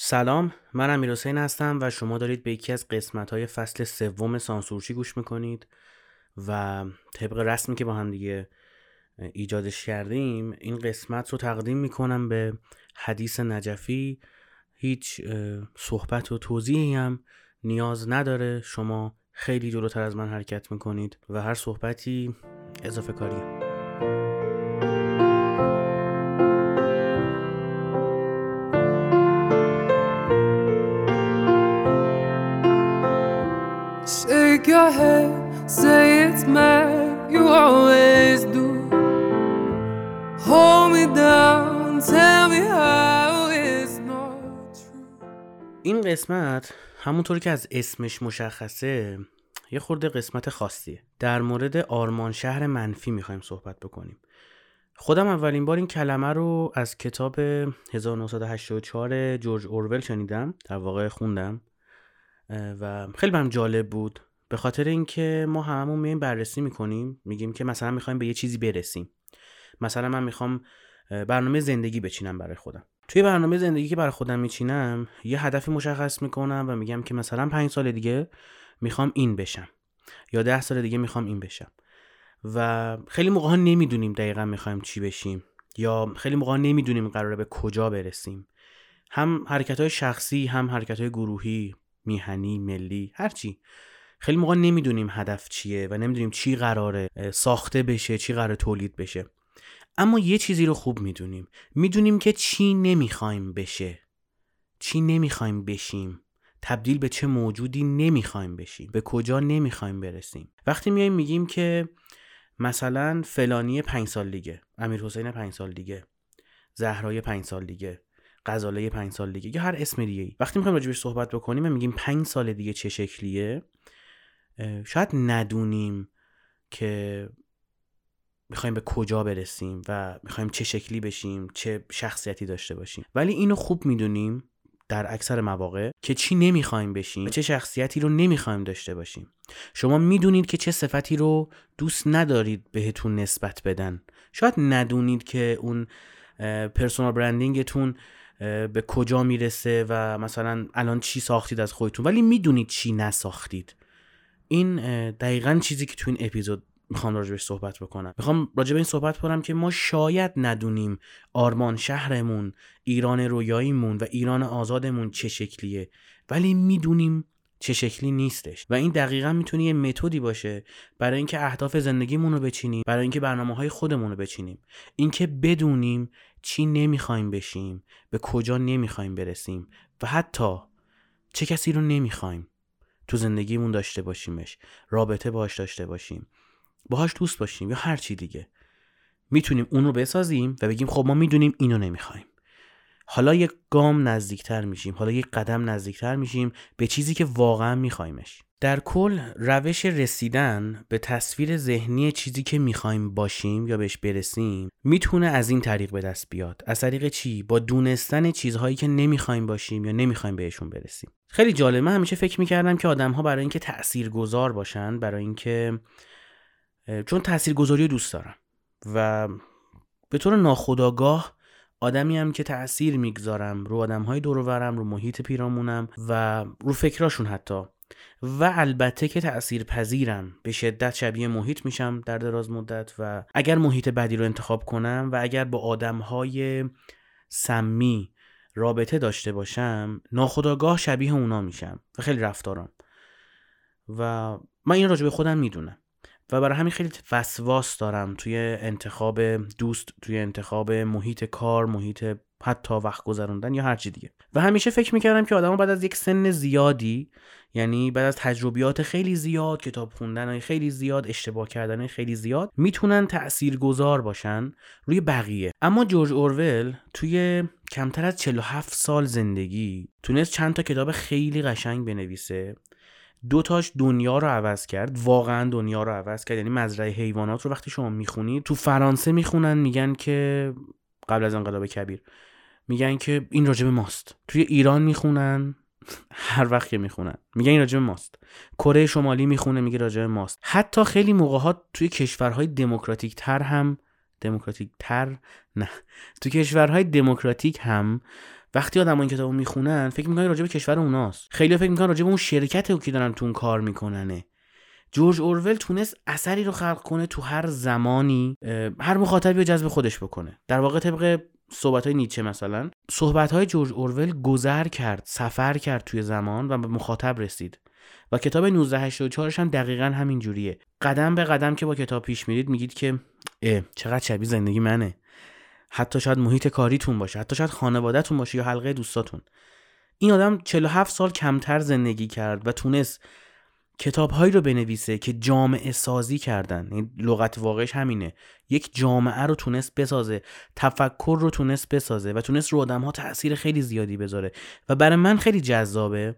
سلام من امیر حسین هستم و شما دارید به یکی از قسمت های فصل سوم سانسورچی گوش می‌کنید و طبق رسمی که با هم دیگه ایجادش کردیم این قسمت رو تقدیم می‌کنم به حدیث نجفی. هیچ صحبت و توضیحی هم نیاز نداره. شما خیلی جلوتر از من حرکت می‌کنید و هر صحبتی اضافه کاریه. Shake your head, say it's mad, you always do. Hold me down, tell me how it's not true. این قسمت همونطور که از اسمش مشخصه یه خورده قسمت خاصیه در مورد آرمان شهر منفی می‌خوایم صحبت بکنیم خودم اولین بار این کلمه رو از کتاب 1984 جورج اورول شنیدم در واقع خوندم و خیلی برم جالب بود. به خاطر اینکه ما هممون میایم بررسی می‌کنیم میگیم که مثلا می‌خوایم به یه چیزی برسیم. مثلا من می‌خوام برنامه زندگی بچینم برای خودم. توی برنامه زندگی که برای خودم میچینم یه هدفی مشخص می‌کنم و میگم که مثلا پنج سال دیگه می‌خوام این بشم. یا ده سال دیگه می‌خوام این بشم. و خیلی موقع ها نمی‌دونیم دقیقا می‌خوایم چی بشیم. یا خیلی موقع نمی‌دونیم قراره به کجا برسیم. هم حرکت های شخصی هم حرکت های گروهی. میهنی ملی هرچی خیلی موقع نمی‌دونیم هدف چیه و نمی‌دونیم چی قراره ساخته بشه چی قراره تولید بشه. اما یه چیزی رو خوب می‌دونیم. می‌دونیم که چی نمی‌خوایم بشه. چی نمی‌خوایم بشیم. تبدیل به چه موجودی نمی‌خوایم بشیم. به کجا نمی‌خوایم برسیم. وقتی میایم میگیم که مثلا فلانی پنج سال دیگه امیر حسین پنج سال دیگه زهرای پنج سال دیگه غزاله پنج سال دیگه. یا هر اسم دیگه ای وقتی می‌خوایم راجبش صحبت بکنیم و میگیم پنج سال دیگه چه شکلیه؟ شاید ندونیم که می‌خوایم به کجا برسیم و می‌خوایم چه شکلی بشیم چه شخصیتی داشته باشیم. ولی اینو خوب می‌دونیم در اکثر مواقع که چی نمی‌خوایم بشیم چه شخصیتی رو نمی‌خوایم داشته باشیم. شما می‌دونید که چه صفتی رو دوست ندارید بهتون نسبت بدن. شاید ندونید که اون پرسونال برندینگتون به کجا می‌رسه و مثلا الان چی ساختید از خودتون؟ ولی می‌دونید چی نساختید. این دقیقا چیزی که تو این اپیزود می‌خوام راجبش صحبت بکنم. می‌خوام راجب این صحبت کنم که ما شاید ندونیم آرمان شهرمون ایران رویاییمون و ایران آزادمون چه شکلیه ولی می‌دونیم چه شکلی نیستش. و این دقیقا می‌تونه یه متدی باشه برای اینکه اهداف زندگیمون رو بچینیم برای اینکه برنامه های خودمون رو بچینیم. اینکه بدونیم چی نمی‌خوایم بشیم به کجا نمی‌خوایم برسیم و حتی چه کسی رو نمی‌خوایم تو زندگیمون داشته باشیمش رابطه باش داشته باشیم باهاش دوست باشیم یا هر چی دیگه. می‌تونیم اون رو بسازیم و بگیم خب ما می‌دونیم اینو نمی‌خوایم. حالا یک گام نزدیکتر میشیم حالا یک قدم نزدیکتر میشیم به چیزی که واقعا میخوایمش در کل روش رسیدن به تصویر ذهنی چیزی که می‌خوایم باشیم یا بهش برسیم می‌تونه از این طریق به دست بیاد. از طریق چی؟ با دونستن چیزهایی که نمی‌خوایم باشیم یا نمی‌خوایم بهشون برسیم. خیلی جالبه. من همیشه فکر می‌کردم که آدم ها برای اینکه تاثیرگذار باشن برای اینکه چون تاثیرگذاری دوست دارم و به طور ناخودآگاه آدمی هم که تاثیر می‌گذارم رو آدم های دور رو محیط پیرامونم و رو فکراشون حتی و البته که تأثیر پذیرم به شدت شبیه محیط میشم در دراز مدت و اگر محیط بدی رو انتخاب کنم و اگر با آدم های سمی رابطه داشته باشم ناخداگاه شبیه اونا میشم و خیلی رفتارم. و من این راجع به خودم می‌دونم. و برای همین خیلی وسواس دارم توی انتخاب دوست توی انتخاب محیط کار محیط حتی وقت گذروندن یا هر چی دیگه. و همیشه فکر می‌کردم که آدم بعد از یک سن زیادی یعنی بعد از تجربیات خیلی زیاد کتاب خوندن خیلی زیاد اشتباه کردن خیلی زیاد می‌تونن تاثیرگذار باشن روی بقیه. اما جورج اورول توی کمتر از 47 سال زندگی تونست چند تا کتاب خیلی قشنگ بنویسه. دوتاش دنیا رو عوض کرد واقعا دنیا رو عوض کرد. یعنی مزرعه حیوانات رو وقتی شما می‌خونید تو فرانسه می‌خونن میگن که قبل از انقلاب کبیر. میگن که این راجب ماست. توی ایران می‌خونن هر وقت که می‌خونن. میگن این راجب ماست. کره شمالی می‌خونه میگه راجب ماست. حتی خیلی موقع ها توی کشورهای دموکراتیک تر هم دموکراتیک تر نه. توی کشورهای دموکراتیک هم وقتی آدم این کتابو می‌خونن فکر می‌کنن راجع به کشور اوناست. خیلی فکر می‌کنن راجع به اون شرکت که دارن تو کار میکننه. جورج اورول تونست اثری رو خلق کنه تو هر زمانی هر مخاطبی رو جذب خودش بکنه. در واقع طبق صحبت های نیچه مثلا صحبت های جورج اورول گذر کرد سفر کرد توی زمان و به مخاطب رسید. و کتاب 1984 هم دقیقا همین جوریه. قدم به قدم که با کتاب پیش میرید میگید که اه چقدر شبیه زندگی منه. حتی شاید محیط کاریتون باشه حتی شاید خانوادهتون باشه یا حلقه دوستاتون. این آدم 47 سال کمتر زندگی کرد و تونست کتابهایی رو بنویسه که جامعه سازی کردن. این لغت واقعش همینه. یک جامعه رو تونست بسازه تفکر رو تونست بسازه و تونست رو آدم ها تاثیر خیلی زیادی بذاره. و برای من خیلی جذابه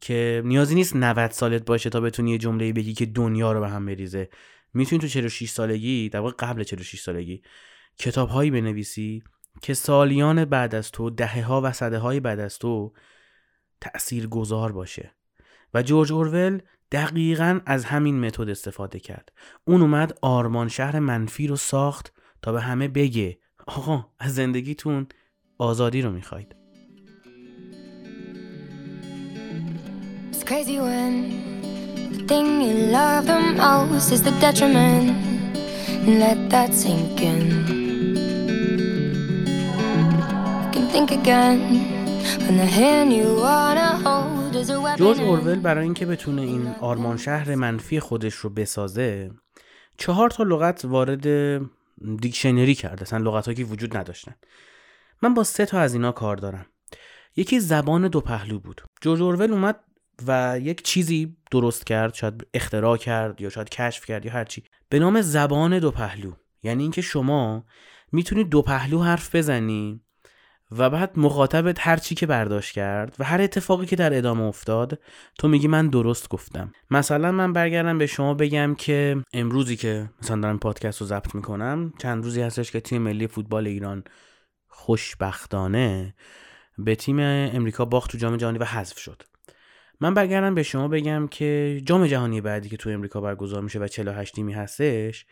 که نیازی نیست 90 سالت باشه تا بتونی یه جمله بگی که دنیا رو به هم بریزه. می‌تونی تو 46 سالگی در واقع قبل 46 سالگی کتابهایی بنویسی که سالیان بعد از تو دهه ها و صده های بعد از تو تأثیر گذار باشه. و جورج اورول دقیقا از این متد استفاده کرد. اون اومد آرمان شهر منفی رو ساخت تا به همه بگه آقا از زندگیتون آزادی رو می‌خواید. جورج اورول برای اینکه بتونه این آرمان شهر منفی خودش رو بسازه چهار تا لغت وارد دیکشنری کرده اصلا لغت که وجود نداشتن. من با سه تا از اینا کار دارم. یکی زبان دو پهلو بود. جورج اورول اومد و یک چیزی درست کرد شاید اختراع کرد یا شاید کشف کرد یا هرچی به نام زبان دو پهلو. یعنی اینکه شما می‌تونید دو پهلو حرف بزنی و بعد مخاطبت هر چی که برداشت کرد و هر اتفاقی که در ادامه افتاد تو میگی من درست گفتم. مثلا من برگردم به شما بگم که امروزی که مثلا دارم پادکست رو ضبط می‌کنم چند روزی هستش که تیم ملی فوتبال ایران خوشبختانه به تیم امریکا باخت تو جام جهانی و حذف شد. من برگردم به شما بگم که جام جهانی بعدی که تو امریکا برگزار میشه و 48 تیمی هستش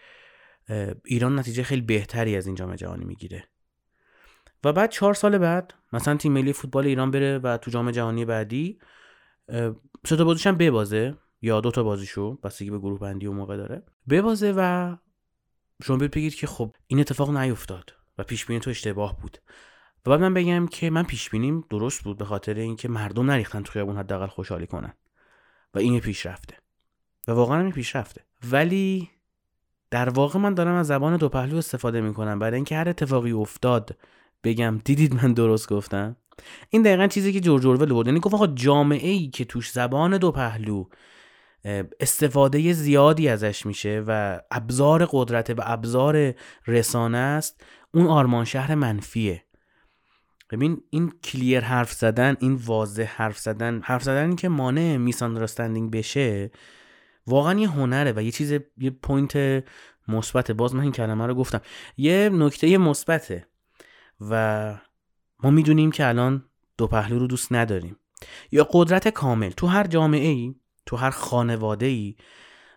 ایران نتیجه خیلی بهتری از این جام جهانی می‌گیره. و بعد چهار سال بعد مثلا تیم ملی فوتبال ایران بره و تو جام جهانی بعدی سه تا بازیش هم ببازه یا دو تا بازیشو بستگی به گروه بندی و موقع داره ببازه و شما بگید که خب این اتفاق نیفتاد و پیش بینی تو اشتباه بود. و بعد من بگم که من پیش بینیم درست بود به خاطر اینکه مردم نریختن تو خیابون حداقل خوشحالی کنن و این پیشرفته. و واقعا این پیشرفته. ولی در واقع من دارم از زبان دو پهلو استفاده می‌کنم برای اینکه هر اتفاقی افتاد بگم. دیدید من درست گفتم؟ این دقیقا چیزی که جورج اورول بود. یعنی گفت آقا جامعه ای که توش زبان دو پهلو استفاده زیادی ازش میشه و ابزار قدرت و ابزار رسانه است اون آرمان شهر منفیه. ببین این کلیر حرف زدن این واضح حرف زدن حرف زدن که مانع میساندرستندینگ بشه واقعا یه هنره و یه چیز یه point مثبت باز من این کلمه رو گفتم. یه نکته مثبته. و ما می‌دونیم که الان دو پهلو رو دوست نداریم. یا قدرت کامل. تو هر جامعه ای تو هر خانواده ای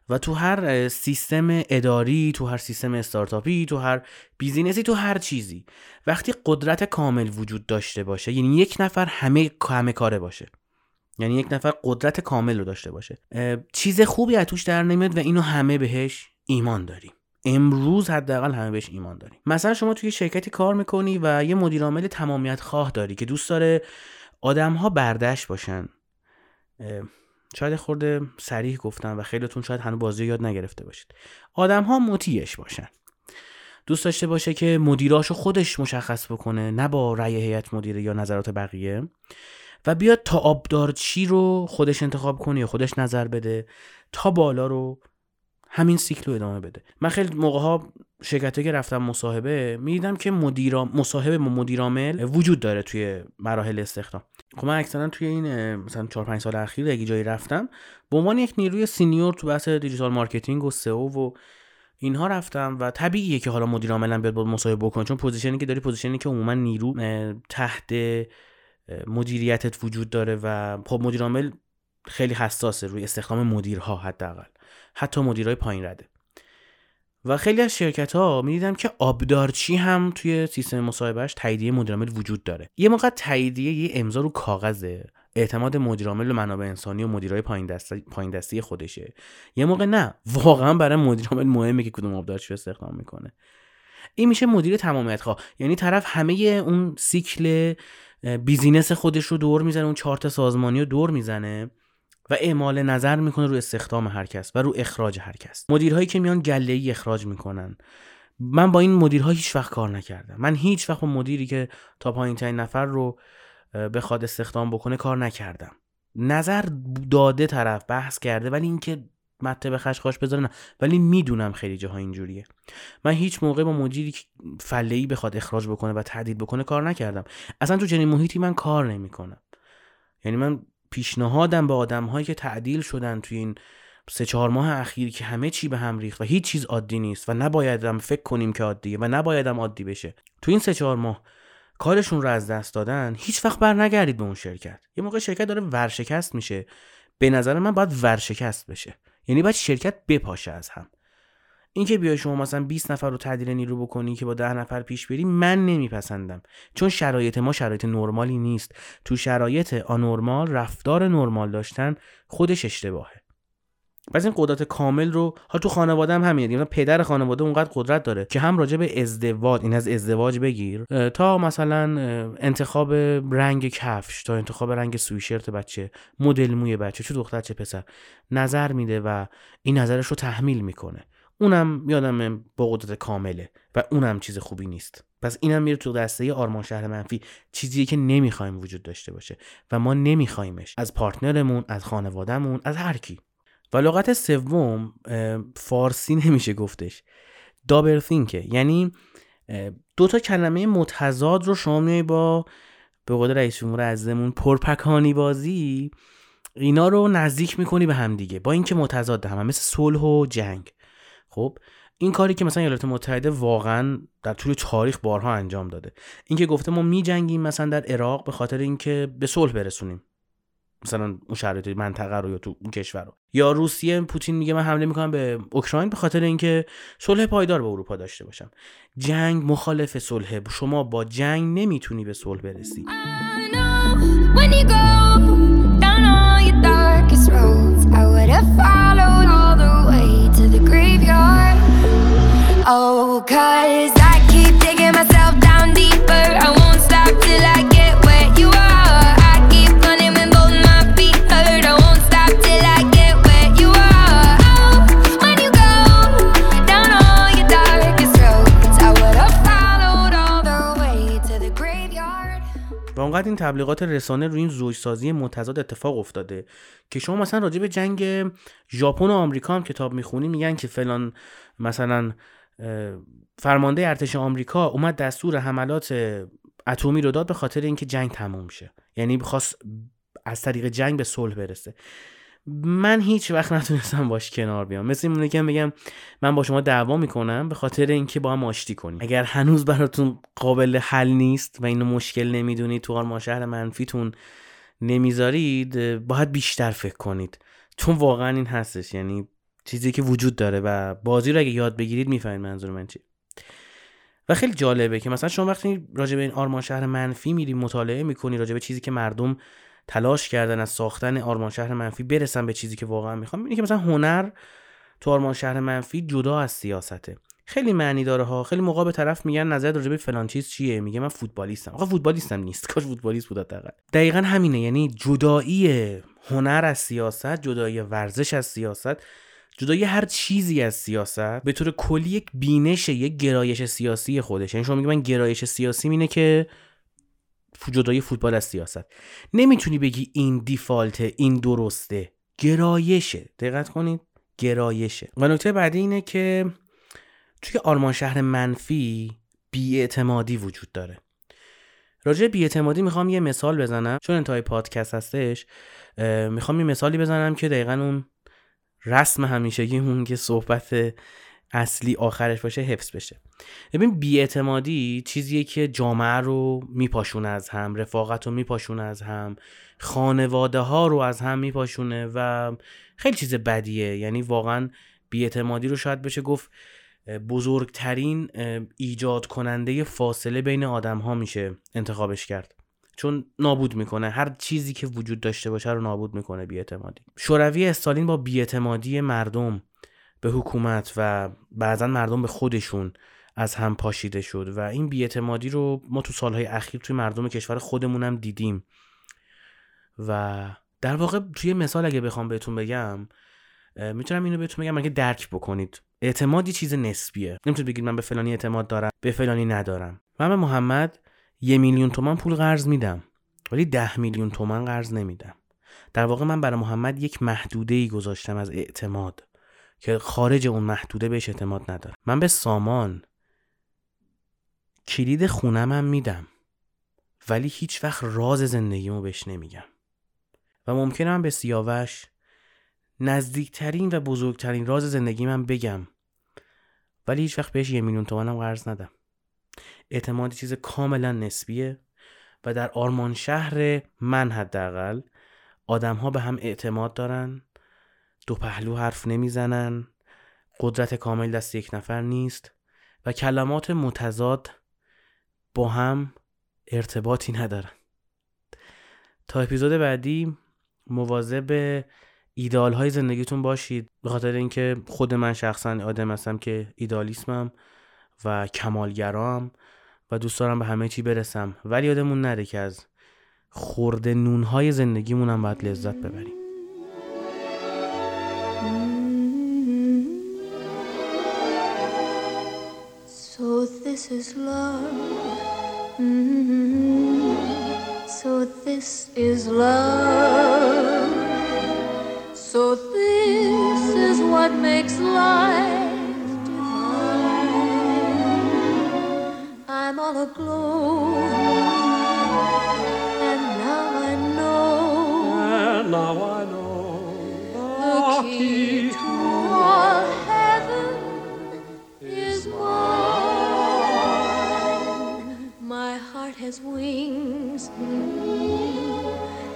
و تو هر سیستم اداری تو هر سیستم استارتاپی تو هر business ی تو هر چیزی. وقتی قدرت کامل وجود داشته باشه یعنی یک نفر همه همه کاره باشه. یعنی یک نفر قدرت کامل رو داشته باشه. چیز خوبی از توش در نمیاد و اینو همه بهش ایمان داریم. امروز حداقل همه بهش ایمان داریم. مثلا شما توی شرکتی کار می‌کنی و یه مدیر عامل تمامیت خواه داری که دوست داره آدم ها برداشت باشن. شاید خورده سریح گفتم و خیلیتون شاید هنوز بازی یاد نگرفته باشید. آدم ها مطیعش باشن. دوست داشته باشه که مدیراشو خودش مشخص بکنه نه با رأی هیئت مدیره یا نظرات بقیه. و بیاد تا آبدارچی رو خودش انتخاب کنه یا خودش نظر بده تا بالا رو همین سیکل رو ادامه بده. من خیلی موقع ها شرکتی که رفتم مصاحبه می‌دیدم که مدیر مصاحبه با مدیرعامل وجود داره توی مراحل استخدام. خب من اکثرا توی این مثلا 4 5 سال اخیر اگه جایی رفتم. به عنوان یک نیروی senior تو بحث digital marketing و SEO و اینها رفتم و طبیعیه که حالا مدیر عاملا بیاد با مصاحبه بکنه چون position ی که داری position ی که عموما نیرو تحت مدیریتت وجود داره و خب مدیر عامل خیلی حساسه روی استخدام مدیرها حداقل. حتی مدیرای پایین رده. و خیلی از شرکت ها می‌دیدم که آبدارچی هم توی سیستم مصاحبهش تاییدیه مدیرعامل وجود داره. یه موقع تاییدیه یه امضا رو کاغذه. اعتماد مدیرعامل و منابع انسانی و مدیرای پایین دستی پایین دستی خودشه. یه موقع نه واقعا برای مدیرعامل مهمه که کدوم آبدارچی رو استخدام می‌کنه. این میشه مدیر تمامیت خواه یعنی طرف همه اون سیکل business خودش رو دور می‌زنه اون چارت سازمانی رو دور می‌زنه. و اعمال نظر می‌کنه رو استخدام هر کس و رو اخراج هر کس. مدیرهایی که میان گله ای اخراج می‌کنن. من با این مدیرها هیچ وقت کار نکردم. من هیچ وقت با مدیری که تا پایین ترین نفر رو بخواد استخدام بکنه کار نکردم. نظر داده طرف بحث کرده ولی اینکه مته به خشخاش بذاره نه. ولی می‌دونم خیلی جاها اینجوریه. من هیچ موقع با مدیری که فله ای بخواد اخراج بکنه و تعدیل بکنه کار نکردم. اصلا تو چنین محیطی من کار نمی‌کنم. یعنی من پیشنهادم به آدم هایی که تعدیل شدن توی این سه چهار ماه اخیر که همه چی به هم ریخت و هیچ چیز عادی نیست و نبایدم فکر کنیم که عادیه و نبایدم عادی بشه. تو این سه چهار ماه کارشون رو از دست دادن هیچ وقت بر نگردید به اون شرکت. یه موقع شرکت داره ورشکست میشه. به نظر من باید ورشکست بشه. یعنی باید شرکت بپاشه از هم. اینکه بیای شما مثلا 20 نفر رو تعدیل نیرو بکنی که با 10 نفر پیش بری من نمیپسندم. چون شرایط ما شرایط نرمالی نیست. تو شرایط آنورمال رفتار نرمال داشتن خودش اشتباهه. پس این قدرت کامل رو ها تو خانواده هم همینه یعنی پدر خانواده اونقدر قدرت داره که هم راجع به ازدواج این از ازدواج بگیر تا مثلا انتخاب رنگ کفش تا انتخاب رنگ سویشرت بچه مدل موی بچه چه دختر چه پسر نظر میده و این نظرش رو تحمیل می‌کنه. اونم یادم با قدرت کامله و اونم چیز خوبی نیست. پس اینم میره تو دسته آرمان شهر منفی چیزی که نمی‌خوایم وجود داشته باشه و ما نمیخوایمش از پارتنرمون از خانوادهمون از هر کی. و لغت سوم فارسی نمیشه گفتش. دابر ثینکه یعنی دو تا کلمه متضاد رو شما میای با به قول رئیس جمهور عزیزمون پرپکانی بازی اینا رو نزدیک می‌کنی به هم دیگه با اینکه متضاد هم مثل صلح و جنگ. خب این کاری که مثلا ایالات متحده واقعا در طول تاریخ بارها انجام داده. اینکه گفته ما میجنگیم مثلا در عراق به خاطر اینکه به صلح برسونیم. مثلا اون شرایط منطقه رو یا تو اون کشور رو. یا روسیه پوتین میگه من حمله می‌کنم به اوکراین به خاطر اینکه صلح پایدار به اروپا داشته باشم. جنگ مخالف صلح. شما با جنگ نمی‌تونی به صلح برسی. Oh. Oh, این تبلیغات رسانه روی این زوجسازی متضاد اتفاق افتاده که شما مثلا راجع به جنگ ژاپن و آمریکا هم کتاب می‌خونی میگن که فلان مثلا فرمانده ارتش آمریکا اومد دستور حملات اتمی رو داد به خاطر اینکه جنگ تموم شه. یعنی بخواست از طریق جنگ به صلح برسه. من هیچ وقت نتونستم باش کنار بیام. مثل این که بگم من با شما دعوا می‌کنم به خاطر اینکه با هم آشتی کنیم. اگر هنوز براتون قابل حل نیست و اینو مشکل نمی‌دونید تو آرمان شهر منفیتون نمی‌ذارید باید بیشتر فکر کنید. چون واقعا این هستش. یعنی چیزی که وجود داره و بازی رو اگه یاد بگیرید می‌فهمید منظور من چی. و خیلی جالبه که مثلا شما وقتی راجع به این آرمان شهر منفی میری مطالعه می‌کنی راجع به چیزی که مردم تلاش کردن از ساختن آرمان شهر منفی برسن به چیزی که واقعا می‌خوام می‌بینی که مثلا هنر تو آرمان شهر منفی جدا از سیاسته. خیلی معنی داره ها. خیلی موقع به طرف میگن نظر راجع به فلان چیز چیه؟ میگه من فوتبالیستم. آقا فوتبالیستم نیست. کاش فوتبالیست بود دقیقا دقیقا همینه. یعنی جدایی هنر از سیاست جدایی ورزش از سیاست جدای هر چیزی از سیاست به طور کلی یک بینش یک گرایش سیاسی خودش یعنی شما میگه من گرایش سیاسی اینه که جدای فوتبال از سیاست. نمی‌تونی بگی این دیفالت این درسته. گرایشه. دقت کنید. گرایشه. و نکته بعدی اینه که توی آرمان شهر منفی بیاعتمادی وجود داره. راجع بیاعتمادی می‌خوام یه مثال بزنم. چون انتهای پادکست هستش می‌خوام یه مثالی بزنم که دقیقا اون رسم همیشگیمون که صحبت اصلی آخرش باشه حفظ بشه. ببین بیاعتمادی چیزیه که جامعه رو میپاشونه از هم رفاقت رو میپاشونه از هم خانواده ها رو از هم میپاشونه و خیلی چیز بدیه. یعنی واقعا بیاعتمادی رو شاید بشه گفت بزرگترین ایجاد کننده فاصله بین آدم ها میشه انتخابش کرد. چون نابود می‌کنه. هر چیزی که وجود داشته باشه رو نابود می‌کنه بیاعتمادی. شوروی استالین با بیاعتمادی مردم به حکومت و بعضا مردم به خودشون از هم پاشیده شد و این بیاعتمادی رو ما تو سالهای اخیر توی مردم کشور خودمونم دیدیم. و در واقع توی مثال اگه بخوام بهتون بگم می‌تونم اینو بهتون بگم اگه درک بکنید. اعتمادی چیز نسبیه. نمی‌تونید بگید من به فلانی اعتماد دارم به فلانی ندارم. من به محمد یه میلیون تومن پول قرض میدم ولی ده میلیون تومن قرض نمیدم. در واقع من برای محمد یک محدوده ای گذاشتم از اعتماد که خارج اون محدوده بهش اعتماد ندارم. من به سامان کلید خونمم میدم ولی هیچ وقت راز زندگیمو بهش نمیگم. و ممکنه من به سیاوش نزدیکترین و بزرگترین راز زندگی من بگم ولی هیچ وقت بهش یه میلیون تومنم قرض ندم. اعتماد چیز کاملا نسبیه و در آرمان شهر من حداقل آدم ها به هم اعتماد دارن دو پهلو حرف نمی‌زنن قدرت کامل دست یک نفر نیست و کلمات متضاد با هم ارتباطی ندارن. تا اپیزود بعدی مواظب ایدال های زندگیتون باشید. به خاطر اینکه خود من شخصا آدم هستم که ایدالیسمم و کمالگرام و دوست دارم به همه چی برسم ولی یادمون نره که از خورده نونهای زندگیمون هم باید لذت ببریم So this is love. Mm-hmm. So this is love. So this is what makes life. All aglow. And now I know. And now I know. The key to all heaven is mine. My heart has wings.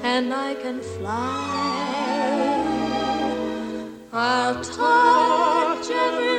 And I can fly. I'll touch every